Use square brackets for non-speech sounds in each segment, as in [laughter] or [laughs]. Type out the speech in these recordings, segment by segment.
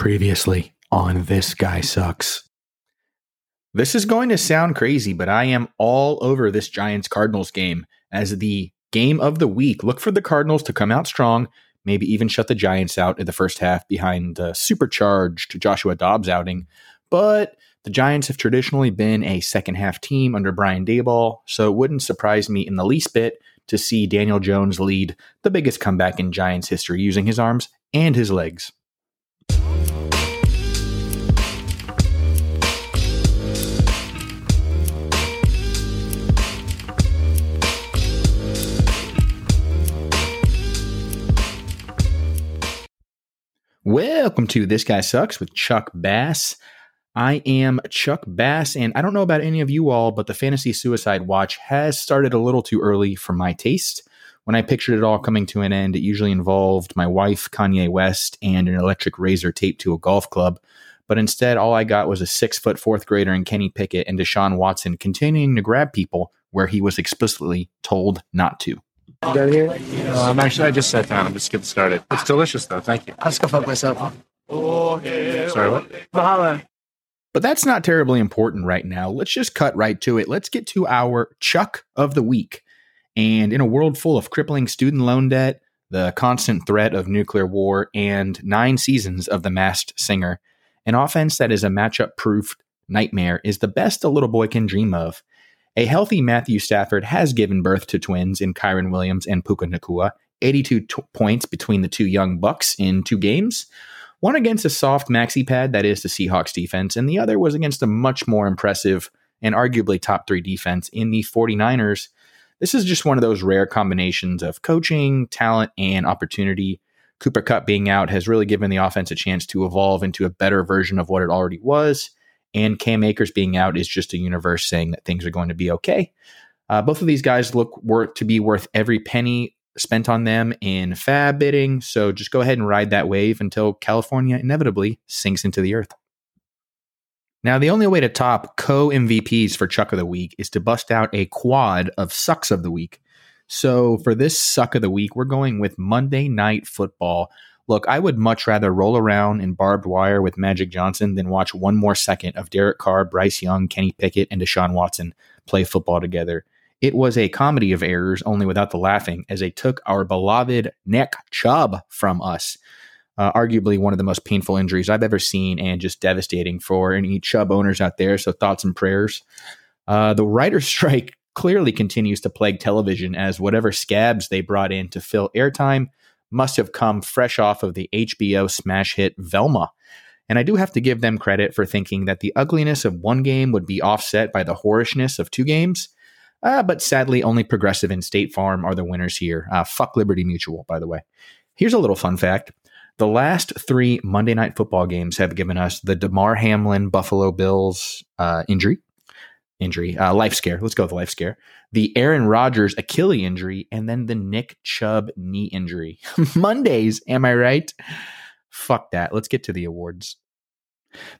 Previously on This Guy Sucks. This is going to sound crazy, but I am all over this Giants Cardinals game as the game of the week. Look for the Cardinals to come out strong, maybe even shut the Giants out in the first half behind the supercharged Joshua Dobbs outing. But the Giants have traditionally been a second half team under Brian Daboll, so it wouldn't surprise me in the least bit to see Daniel Jones lead the biggest comeback in Giants history using his arms and his legs. Welcome to This Guy Sucks with Chuck Bass. I am Chuck Bass, and I don't know about any of you all, but the Fantasy Suicide Watch has started a little too early for my taste. When I pictured it all coming to an end, it usually involved my wife, Kanye West, and an electric razor taped to a golf club. But instead, all I got was a six foot fourth grader in Kenny Pickett and Deshaun Watson continuing to grab people where he was explicitly told not to. You got here? Uh, I'm actually, I just sat down. I'm just getting started. It's delicious, though. Thank you. I'll just go fuck myself. Sorry, what? Mahalo. But that's not terribly important right now. Let's just cut right to it. Let's get to our Chuck of the Week. And in a world full of crippling student loan debt, the constant threat of nuclear war, and nine seasons of The Masked Singer, an offense that is a matchup proof nightmare is the best a little boy can dream of. A healthy Matthew Stafford has given birth to twins in Kyren Williams and Puka Nacua, 82 t- points between the two young Bucks in two games. One against a soft maxi pad, that is the Seahawks defense, and the other was against a much more impressive and arguably top three defense in the 49ers. This is just one of those rare combinations of coaching, talent, and opportunity. Cooper Kupp being out has really given the offense a chance to evolve into a better version of what it already was. And Cam Akers being out is just a universe saying that things are going to be okay. Uh, both of these guys look worth to be worth every penny spent on them in fab bidding. So just go ahead and ride that wave until California inevitably sinks into the earth. Now, the only way to top co MVPs for Chuck of the Week is to bust out a quad of sucks of the week. So for this suck of the week, we're going with Monday Night Football. Look, I would much rather roll around in barbed wire with Magic Johnson than watch one more second of Derek Carr, Bryce Young, Kenny Pickett, and Deshaun Watson play football together. It was a comedy of errors, only without the laughing, as they took our beloved Nick Chubb from us. Uh, arguably one of the most painful injuries I've ever seen, and just devastating for any Chubb owners out there. So, thoughts and prayers. Uh, the writer's [laughs] strike clearly continues to plague television, as whatever scabs they brought in to fill airtime must have come fresh off of the HBO smash hit Velma. And I do have to give them credit for thinking that the ugliness of one game would be offset by the whorishness of two games. Uh, but sadly, only Progressive and State Farm are the winners here. Uh, fuck Liberty Mutual, by the way. Here's a little fun fact. The last three Monday Night Football games have given us the Damar Hamlin Buffalo Bills uh, injury, injury, uh, life scare. Let's go with life scare. The Aaron Rodgers Achilles injury, and then the Nick Chubb knee injury. [laughs] Mondays, am I right? Fuck that. Let's get to the awards.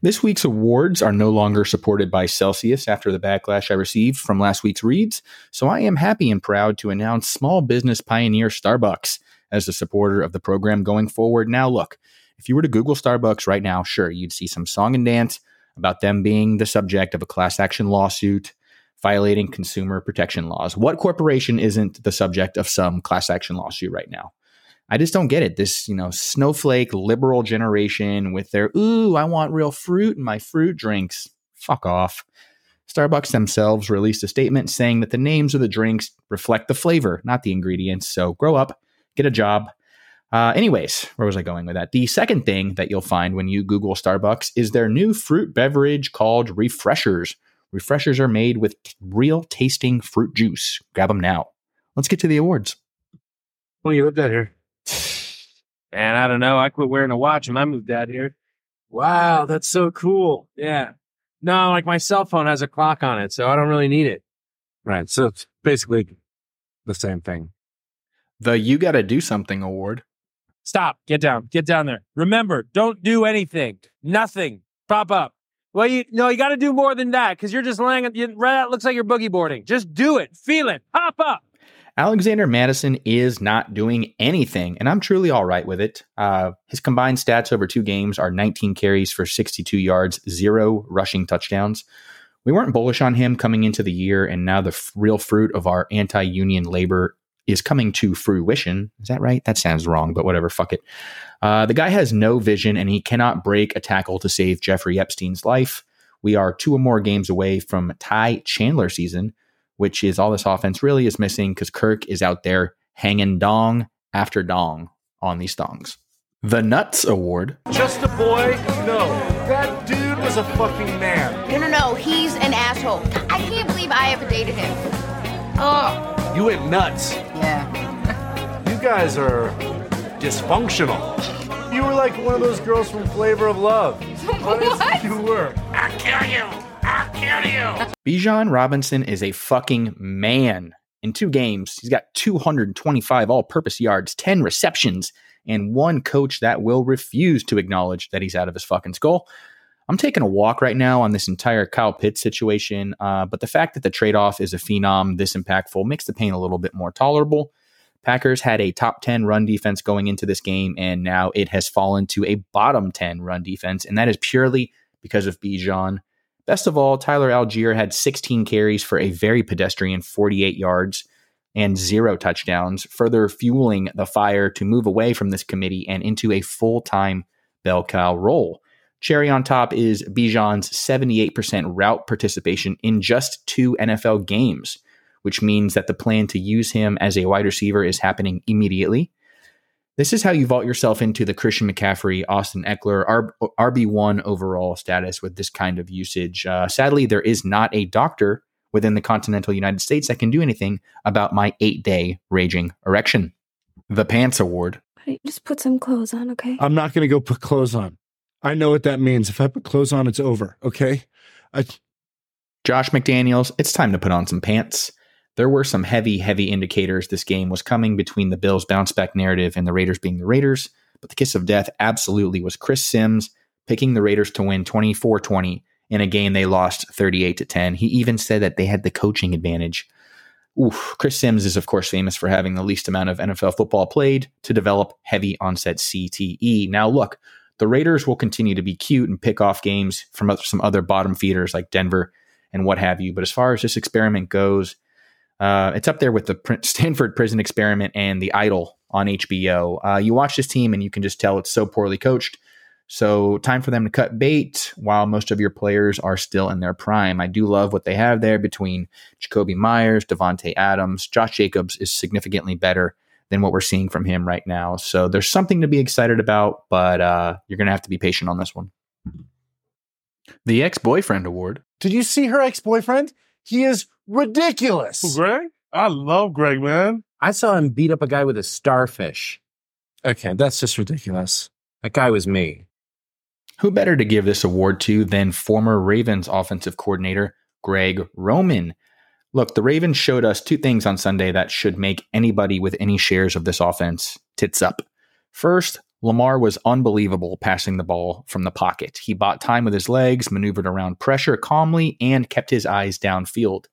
This week's awards are no longer supported by Celsius after the backlash I received from last week's reads, so I am happy and proud to announce small business pioneer Starbucks as the supporter of the program going forward. Now, look, if you were to Google Starbucks right now, sure, you'd see some song and dance about them being the subject of a class action lawsuit violating consumer protection laws. What corporation isn't the subject of some class action lawsuit right now? I just don't get it. This, you know, snowflake liberal generation with their, ooh, I want real fruit in my fruit drinks. Fuck off. Starbucks themselves released a statement saying that the names of the drinks reflect the flavor, not the ingredients. So grow up, get a job. Uh, anyways, where was I going with that? The second thing that you'll find when you Google Starbucks is their new fruit beverage called Refreshers. Refreshers are made with real tasting fruit juice. Grab them now. Let's get to the awards. Well, you lived out here. [sighs] Man, I don't know. I quit wearing a watch when I moved out here. Wow, that's so cool. Yeah. No, like my cell phone has a clock on it, so I don't really need it. Right. So it's basically the same thing. The You Gotta Do Something Award. Stop. Get down. Get down there. Remember, don't do anything. Nothing. Pop up. Well, you no, you got to do more than that because you're just laying. You, that looks like you're boogie boarding. Just do it. Feel it. Pop up. Alexander Mattison is not doing anything, and I'm truly all right with it. Uh, his combined stats over two games are 19 carries for 62 yards, zero rushing touchdowns. We weren't bullish on him coming into the year, and now the f- real fruit of our anti union labor is coming to fruition. Is that right? That sounds wrong, but whatever, fuck it. Uh, the guy has no vision, and he cannot break a tackle to save Jeffrey Epstein's life. We are two or more games away from Ty Chandler season, which is all this offense really is missing because Kirk is out there hanging dong after dong on these thongs. The Nuts Award. Just a boy? No. That dude was a fucking man. No, no, no. He's an asshole. I can't believe I ever dated him. Ugh. You went nuts. Yeah. You guys are dysfunctional. You were like one of those girls from Flavor of Love. [laughs] What? You were. I'll kill you. I'll kill you. Bijan Robinson is a fucking man. In two games, he's got 225 all purpose yards, 10 receptions, and one coach that will refuse to acknowledge that he's out of his fucking skull. I'm taking a walk right now on this entire Kyle Pitts situation, uh, but the fact that the trade off is a phenom this impactful makes the pain a little bit more tolerable. Packers had a top 10 run defense going into this game, and now it has fallen to a bottom 10 run defense, and that is purely because of Bijan. Best of all, Tyler Allgeier had 16 carries for a very pedestrian 48 yards and zero touchdowns, further fueling the fire to move away from this committee and into a full time bell cow role. Cherry on top is Bijan's 78% route participation in just two NFL games, which means that the plan to use him as a wide receiver is happening immediately. This is how you vault yourself into the Christian McCaffrey, Austin Ekeler, RB1 overall status with this kind of usage. Uh, sadly, there is not a doctor within the continental United States that can do anything about my eight day raging erection. The Pants Award. Just put some clothes on, okay? I'm not going to go put clothes on. I know what that means. If I put clothes on, it's over. Okay. I, Josh McDaniels, it's time to put on some pants. There were some heavy, heavy indicators this game was coming between the Bills' bounce back narrative and the Raiders being the Raiders, but the kiss of death absolutely was Chris Sims picking the Raiders to win 24 20 in a game they lost 38 to 10. He even said that they had the coaching advantage. Oof. Chris Sims is, of course, famous for having the least amount of NFL football played to develop heavy onset CTE. Now, look, the Raiders will continue to be cute and pick off games from some other bottom feeders like Denver and what have you. But as far as this experiment goes, uh, it's up there with the [laughs] Stanford Prison Experiment and The Idol on HBO. Uh, you watch this team and you can just tell it's so poorly coached. So, time for them to cut bait while most of your players are still in their prime. I do love what they have there between Jakobi Meyers, Davante Adams. Josh Jacobs is significantly better than what we're seeing from him right now. So, there's something to be excited about, but uh, you're going to have to be patient on this one. The Ex Boyfriend Award. did you see her ex boyfriend? He is ridiculous. Greg? I love Greg, man. I saw him beat up a guy with a starfish. Okay, that's just ridiculous. That guy was me. Who better to give this award to than former Ravens offensive coordinator Greg Roman? Look, the Ravens showed us two things on Sunday that should make anybody with any shares of this offense tits up. First, Lamar was unbelievable passing the ball from the pocket. He bought time with his legs, maneuvered around pressure calmly, and kept his eyes downfield.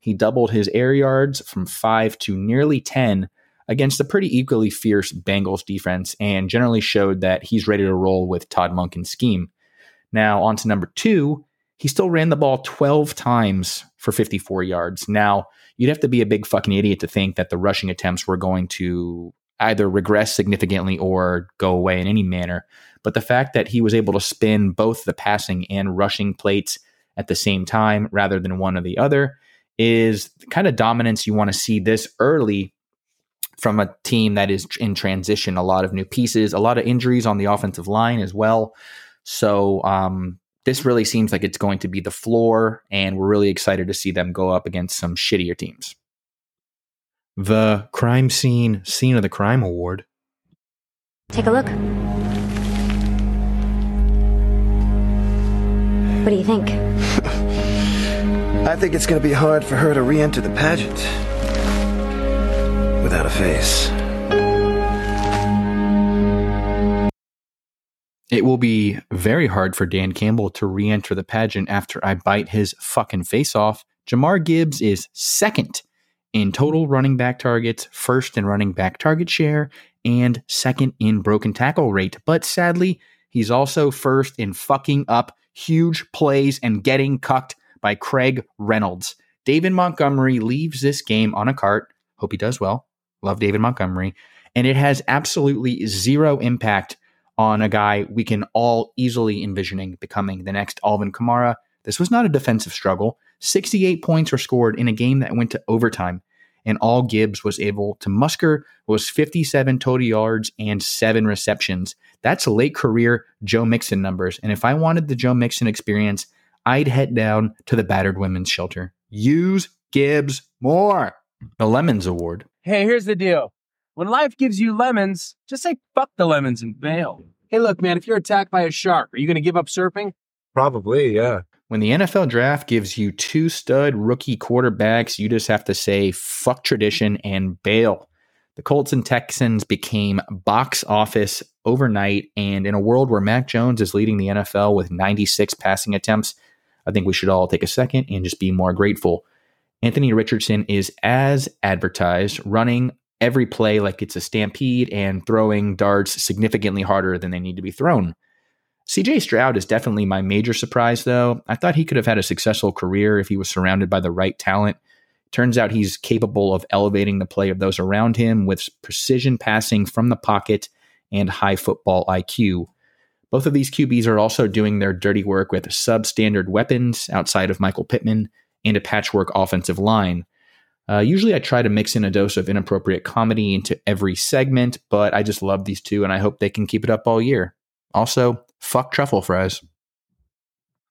He doubled his air yards from five to nearly 10 against a pretty equally fierce Bengals defense and generally showed that he's ready to roll with Todd Monken's scheme. Now, on to number two, he still ran the ball 12 times for 54 yards. Now, you'd have to be a big fucking idiot to think that the rushing attempts were going to either regress significantly or go away in any manner. But the fact that he was able to spin both the passing and rushing plates at the same time rather than one or the other is the kind of dominance you want to see this early from a team that is in transition, a lot of new pieces, a lot of injuries on the offensive line as well. So um, this really seems like it's going to be the floor, and we're really excited to see them go up against some shittier teams. The Crime Scene Scene of the Crime Award. Take a look. What do you think? [laughs] I think it's going to be hard for her to re enter the pageant without a face. It will be very hard for Dan Campbell to re enter the pageant after I bite his fucking face off. Jahmyr Gibbs is second in total running back targets, first in running back target share, and second in broken tackle rate. But sadly, he's also first in fucking up huge plays and getting cucked by Craig Reynolds. David Montgomery leaves this game on a cart. Hope he does well. Love David Montgomery. And it has absolutely zero impact on a guy we can all easily envisioning becoming the next Alvin Kamara. This was not a defensive struggle. 68 points were scored in a game that went to overtime, and all Gibbs was able to muster was 57 total yards and seven receptions. That's late career Joe Mixon numbers. And if I wanted the Joe Mixon experience, I'd head down to the battered women's shelter. Use Gibbs more. The Lemons Award. Hey, here's the deal. When life gives you lemons, just say fuck the lemons and bail. Hey, look, man, if you're attacked by a shark, are you going to give up surfing? Probably, yeah. When the NFL draft gives you two stud rookie quarterbacks, you just have to say fuck tradition and bail. The Colts and Texans became box office overnight, and in a world where Mac Jones is leading the NFL with 96 passing attempts, I think we should all take a second and just be more grateful. Anthony Richardson is as advertised, running every play like it's a stampede and throwing darts significantly harder than they need to be thrown. CJ Stroud is definitely my major surprise, though. I thought he could have had a successful career if he was surrounded by the right talent. Turns out he's capable of elevating the play of those around him with precision passing from the pocket and high football IQ. Both of these QBs are also doing their dirty work with substandard weapons outside of Michael Pittman and a patchwork offensive line. Uh, usually, I try to mix in a dose of inappropriate comedy into every segment, but I just love these two and I hope they can keep it up all year. Also, fuck truffle fries.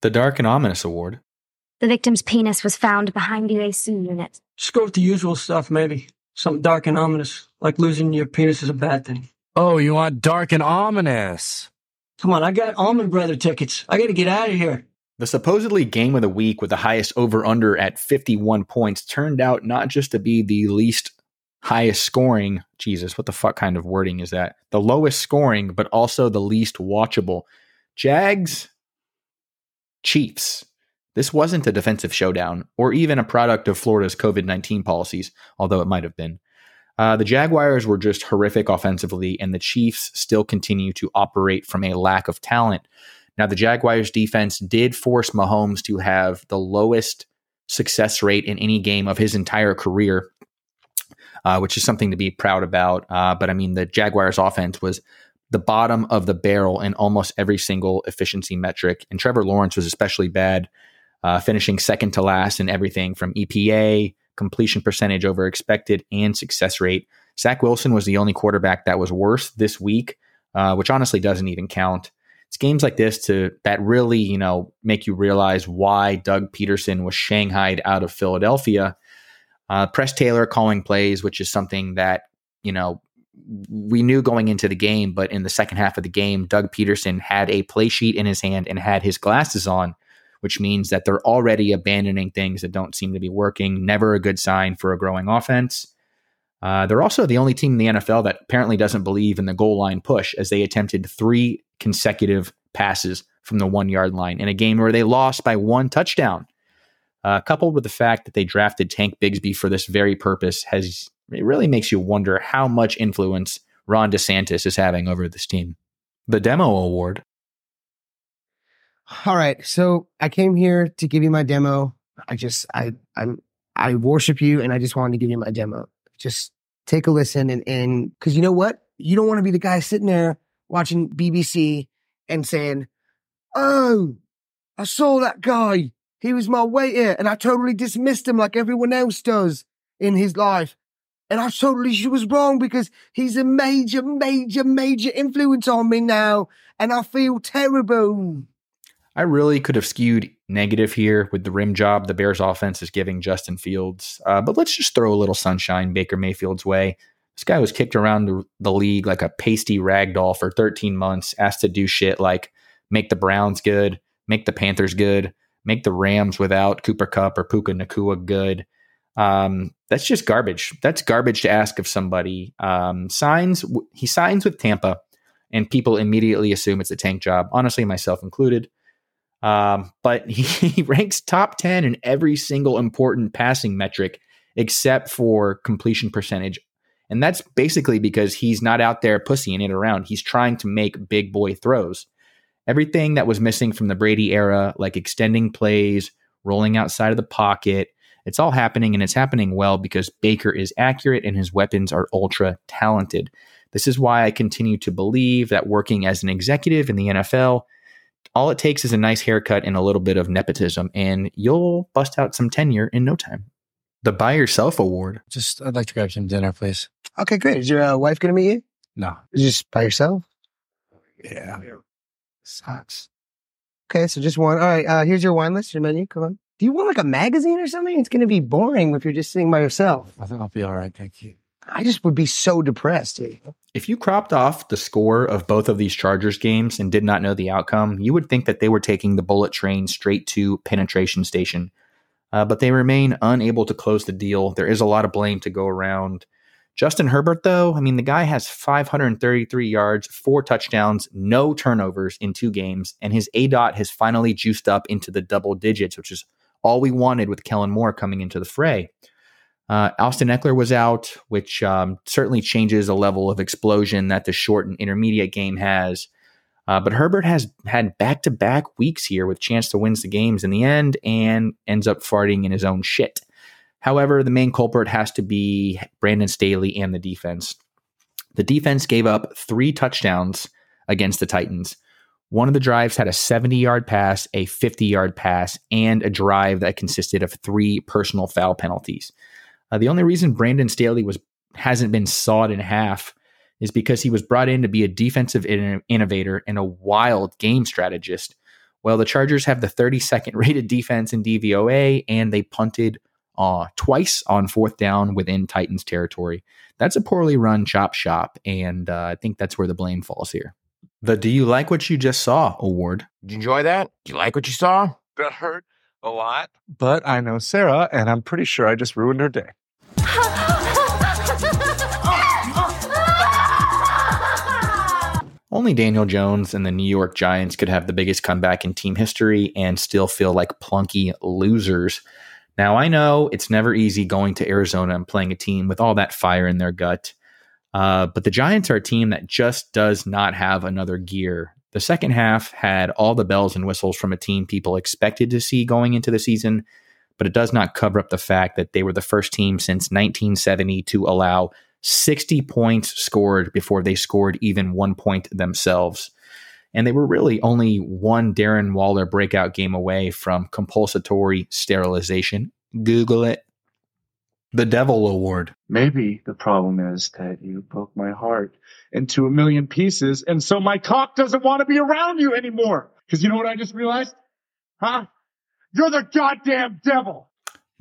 The Dark and Ominous Award. The victim's penis was found behind the AC unit. Just go with the usual stuff, maybe. Something dark and ominous, like losing your penis is a bad thing. Oh, you want dark and ominous? Come on, I got Allman Brother tickets. I gotta get out of here. The supposedly game of the week with the highest over under at 51 points turned out not just to be the least highest scoring. Jesus, what the fuck kind of wording is that? The lowest scoring, but also the least watchable. Jags, Chiefs. This wasn't a defensive showdown or even a product of Florida's COVID 19 policies, although it might have been. Uh, the Jaguars were just horrific offensively, and the Chiefs still continue to operate from a lack of talent. Now, the Jaguars defense did force Mahomes to have the lowest success rate in any game of his entire career, uh, which is something to be proud about. Uh, but I mean, the Jaguars offense was the bottom of the barrel in almost every single efficiency metric. And Trevor Lawrence was especially bad, uh, finishing second to last in everything from EPA, completion percentage over expected, and success rate. Zach Wilson was the only quarterback that was worse this week, uh, which honestly doesn't even count it's games like this to that really you know make you realize why Doug Pederson was shanghaied out of Philadelphia. Uh, Press Taylor calling plays, which is something that you know we knew going into the game, but in the second half of the game, Doug Pederson had a play sheet in his hand and had his glasses on, which means that they're already abandoning things that don't seem to be working. Never a good sign for a growing offense. Uh, they're also the only team in the NFL that apparently doesn't believe in the goal line push, as they attempted three consecutive passes from the one yard line in a game where they lost by one touchdown. Uh, coupled with the fact that they drafted Tank Bigsby for this very purpose, has it really makes you wonder how much influence Ron DeSantis is having over this team. The Demo Award. All right, so I came here to give you my demo. I just I I'm I worship you, and I just wanted to give you my demo. Just take a listen, and and because you know what, you don't want to be the guy sitting there watching BBC and saying, Oh, I saw that guy. He was my waiter and I totally dismissed him like everyone else does in his life. And I totally she was wrong because he's a major, major, major influence on me now. And I feel terrible. I really could have skewed negative here with the rim job the Bears offense is giving Justin Fields. Uh, but let's just throw a little sunshine Baker Mayfield's way. This guy was kicked around the league like a pasty rag doll for 13 months, asked to do shit like make the Browns good, make the Panthers good, make the Rams without Cooper Kupp or Puka Nacua good. Um, that's just garbage. That's garbage to ask of somebody. Um, signs he signs with Tampa, and people immediately assume it's a tank job. Honestly, myself included. Um, but [laughs] he, he ranks top ten in every single important passing metric except for completion percentage. And that's basically because he's not out there pussying it around. He's trying to make big boy throws. Everything that was missing from the Brady era, like extending plays, rolling outside of the pocket, it's all happening and it's happening well because Baker is accurate and his weapons are ultra talented. This is why I continue to believe that working as an executive in the NFL, all it takes is a nice haircut and a little bit of nepotism, and you'll bust out some tenure in no time. The Buy Yourself Award. Just, I'd like to grab some dinner, please. Okay, great. Is your uh, wife going to meet you? No. Is you just by yourself? Yeah. Sucks. Okay, so just one. All right, uh, here's your wine list, your menu. Come on. Do you want like a magazine or something? It's going to be boring if you're just sitting by yourself. I think I'll be all right. Thank you. I just would be so depressed. If you cropped off the score of both of these Chargers games and did not know the outcome, you would think that they were taking the bullet train straight to penetration station. Uh, but they remain unable to close the deal. There is a lot of blame to go around. Justin Herbert, though, I mean, the guy has 533 yards, four touchdowns, no turnovers in two games, and his A dot has finally juiced up into the double digits, which is all we wanted with Kellen Moore coming into the fray. Uh, Austin Ekeler was out, which um, certainly changes the level of explosion that the short and intermediate game has. Uh, but Herbert has had back to back weeks here with chance to win the games in the end and ends up farting in his own shit. However, the main culprit has to be Brandon Staley and the defense. The defense gave up three touchdowns against the Titans. One of the drives had a 70 yard pass, a 50 yard pass, and a drive that consisted of three personal foul penalties. Uh, the only reason Brandon Staley was hasn't been sawed in half is because he was brought in to be a defensive in- innovator and a wild game strategist. Well, the Chargers have the 32nd [laughs] rated defense in DVOA, and they punted uh, twice on fourth down within Titans territory. That's a poorly run chop shop, and uh, I think that's where the blame falls here. The Do You Like What You Just Saw award. Did you enjoy that? Do you like what you saw? That hurt a lot. But I know Sarah, and I'm pretty sure I just ruined her day. Only Daniel Jones and the New York Giants could have the biggest comeback in team history and still feel like plunky losers. Now, I know it's never easy going to Arizona and playing a team with all that fire in their gut, uh, but the Giants are a team that just does not have another gear. The second half had all the bells and whistles from a team people expected to see going into the season, but it does not cover up the fact that they were the first team since 1970 to allow 60 points scored before they scored even one point themselves. And they were really only one Darren Waller breakout game away from compulsory sterilization. Google it. The Devil Award. Maybe the problem is that you broke my heart into a million pieces, and so my cock doesn't want to be around you anymore. Because you know what I just realized? Huh? You're the goddamn devil.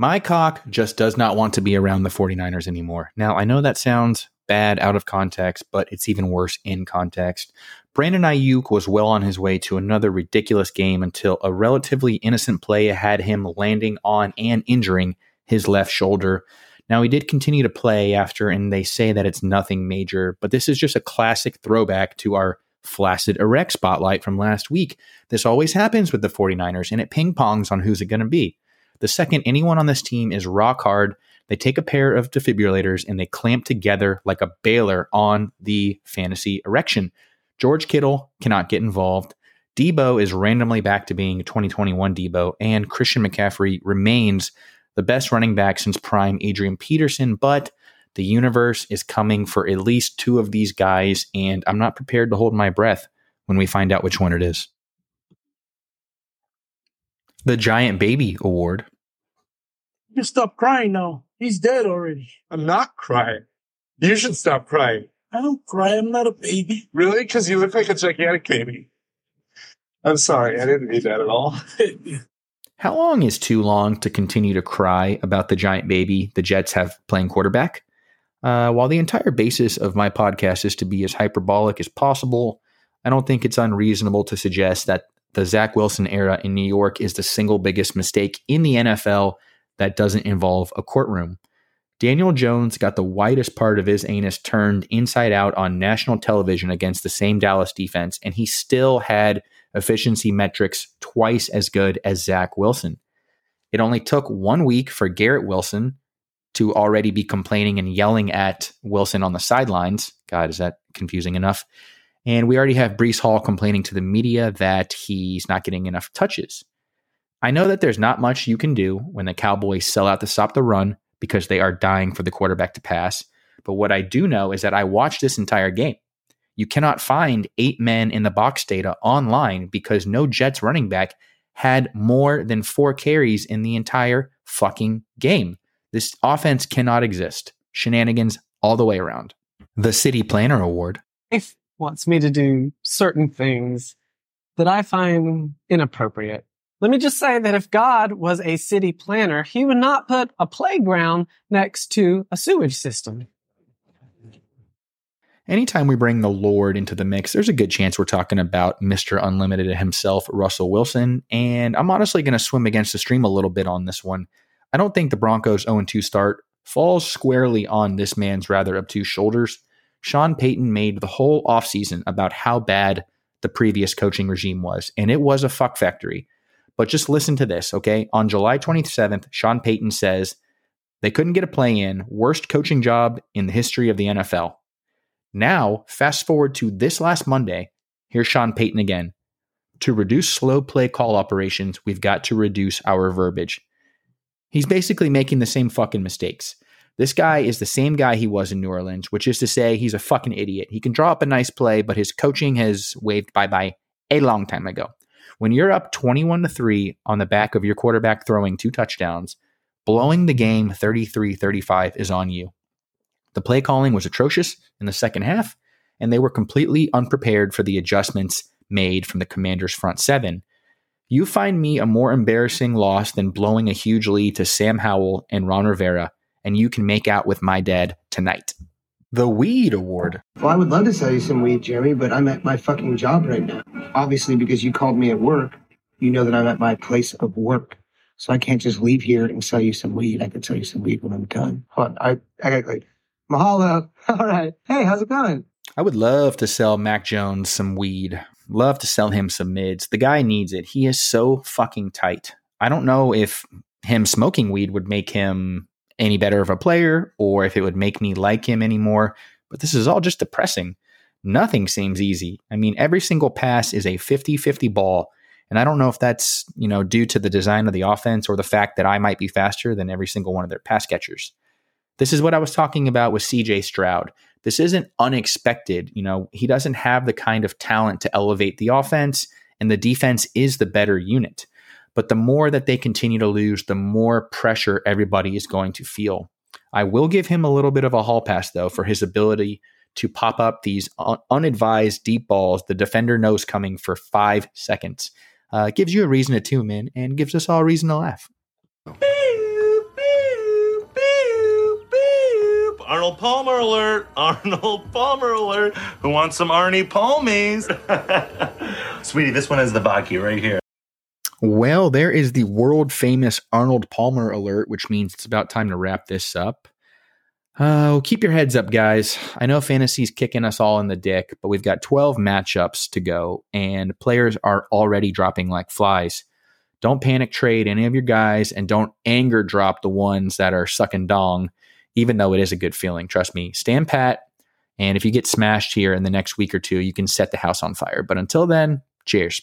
My cock just does not want to be around the 49ers anymore. Now, I know that sounds bad out of context, but it's even worse in context. Brandon Aiyuk was well on his way to another ridiculous game until a relatively innocent play had him landing on and injuring his left shoulder. Now, he did continue to play after, and they say that it's nothing major, but this is just a classic throwback to our flaccid erect spotlight from last week. This always happens with the 49ers, and it ping pongs on who's it going to be. The second anyone on this team is rock hard, they take a pair of defibrillators and they clamp together like a baler on the fantasy erection. George Kittle cannot get involved. Deebo is randomly back to being 2021 Deebo, and Christian McCaffrey remains the best running back since prime Adrian Peterson, but the universe is coming for at least two of these guys, and I'm not prepared to hold my breath when we find out which one it is. The Giant Baby Award. You stop crying now. He's dead already. I'm not crying. You should stop crying. I don't cry. I'm not a baby. Really? Because you look like a gigantic baby. I'm sorry. I didn't mean that at all. [laughs] How long is too long to continue to cry about the giant baby the Jets have playing quarterback? Uh, while the entire basis of my podcast is to be as hyperbolic as possible, I don't think it's unreasonable to suggest that the Zach Wilson era in New York is the single biggest mistake in the NFL that doesn't involve a courtroom. Daniel Jones got the widest part of his anus turned inside out on national television against the same Dallas defense, and he still had efficiency metrics twice as good as Zach Wilson. It only took one week for Garrett Wilson to already be complaining and yelling at Wilson on the sidelines. God, is that confusing enough? And we already have Breece Hall complaining to the media that he's not getting enough touches. I know that there's not much you can do when the Cowboys sell out to stop the run because they are dying for the quarterback to pass. But what I do know is that I watched this entire game. You cannot find eight men in the box data online because no Jets running back had more than four carries in the entire fucking game. This offense cannot exist. Shenanigans all the way around. The City Planner Award. If wants me to do certain things that I find inappropriate. Let me just say that if God was a city planner, he would not put a playground next to a sewage system. Anytime we bring the Lord into the mix, there's a good chance we're talking about Mr. Unlimited himself, Russell Wilson. And I'm honestly going to swim against the stream a little bit on this one. I don't think the Broncos 0 2 start falls squarely on this man's rather obtuse shoulders. Sean Payton made the whole offseason about how bad the previous coaching regime was, and it was a fuck factory. But just listen to this, okay? On July 27th, Sean Payton says they couldn't get a play in, worst coaching job in the history of the NFL. Now, fast forward to this last Monday, here's Sean Payton again. To reduce slow play call operations, we've got to reduce our verbiage. He's basically making the same fucking mistakes. This guy is the same guy he was in New Orleans, which is to say, he's a fucking idiot. He can draw up a nice play, but his coaching has waved bye bye a long time ago. When you're up 21 to 3 on the back of your quarterback throwing two touchdowns, blowing the game 33 35 is on you. The play calling was atrocious in the second half, and they were completely unprepared for the adjustments made from the commander's front seven. You find me a more embarrassing loss than blowing a huge lead to Sam Howell and Ron Rivera, and you can make out with my dad tonight. The Weed Award. Well, I would love to sell you some weed, Jeremy, but I'm at my fucking job right now. Obviously, because you called me at work, you know that I'm at my place of work. So I can't just leave here and sell you some weed. I can sell you some weed when I'm done. Hold on. I, I got like, mahalo. [laughs] All right. Hey, how's it going? I would love to sell Mac Jones some weed. Love to sell him some mids. The guy needs it. He is so fucking tight. I don't know if him smoking weed would make him any better of a player or if it would make me like him anymore, but this is all just depressing. Nothing seems easy. I mean, every single pass is a 50-50 ball, and I don't know if that's, you know, due to the design of the offense or the fact that I might be faster than every single one of their pass catchers. This is what I was talking about with CJ Stroud. This isn't unexpected. You know, he doesn't have the kind of talent to elevate the offense, and the defense is the better unit. But the more that they continue to lose, the more pressure everybody is going to feel. I will give him a little bit of a hall pass, though, for his ability to pop up these un- unadvised deep balls the defender knows coming for five seconds. Uh, gives you a reason to tune in and gives us all a reason to laugh. Arnold Palmer alert! [laughs] Arnold Palmer alert! Who wants some Arnie Palmies? [laughs] Sweetie, this one is the Baki right here. Well, there is the world famous Arnold Palmer alert, which means it's about time to wrap this up. Oh, keep your heads up, guys. I know fantasy's kicking us all in the dick, but we've got 12 matchups to go, and players are already dropping like flies. Don't panic trade any of your guys, and don't anger drop the ones that are sucking dong, even though it is a good feeling. Trust me. Stand pat, and if you get smashed here in the next week or two, you can set the house on fire. But until then, cheers.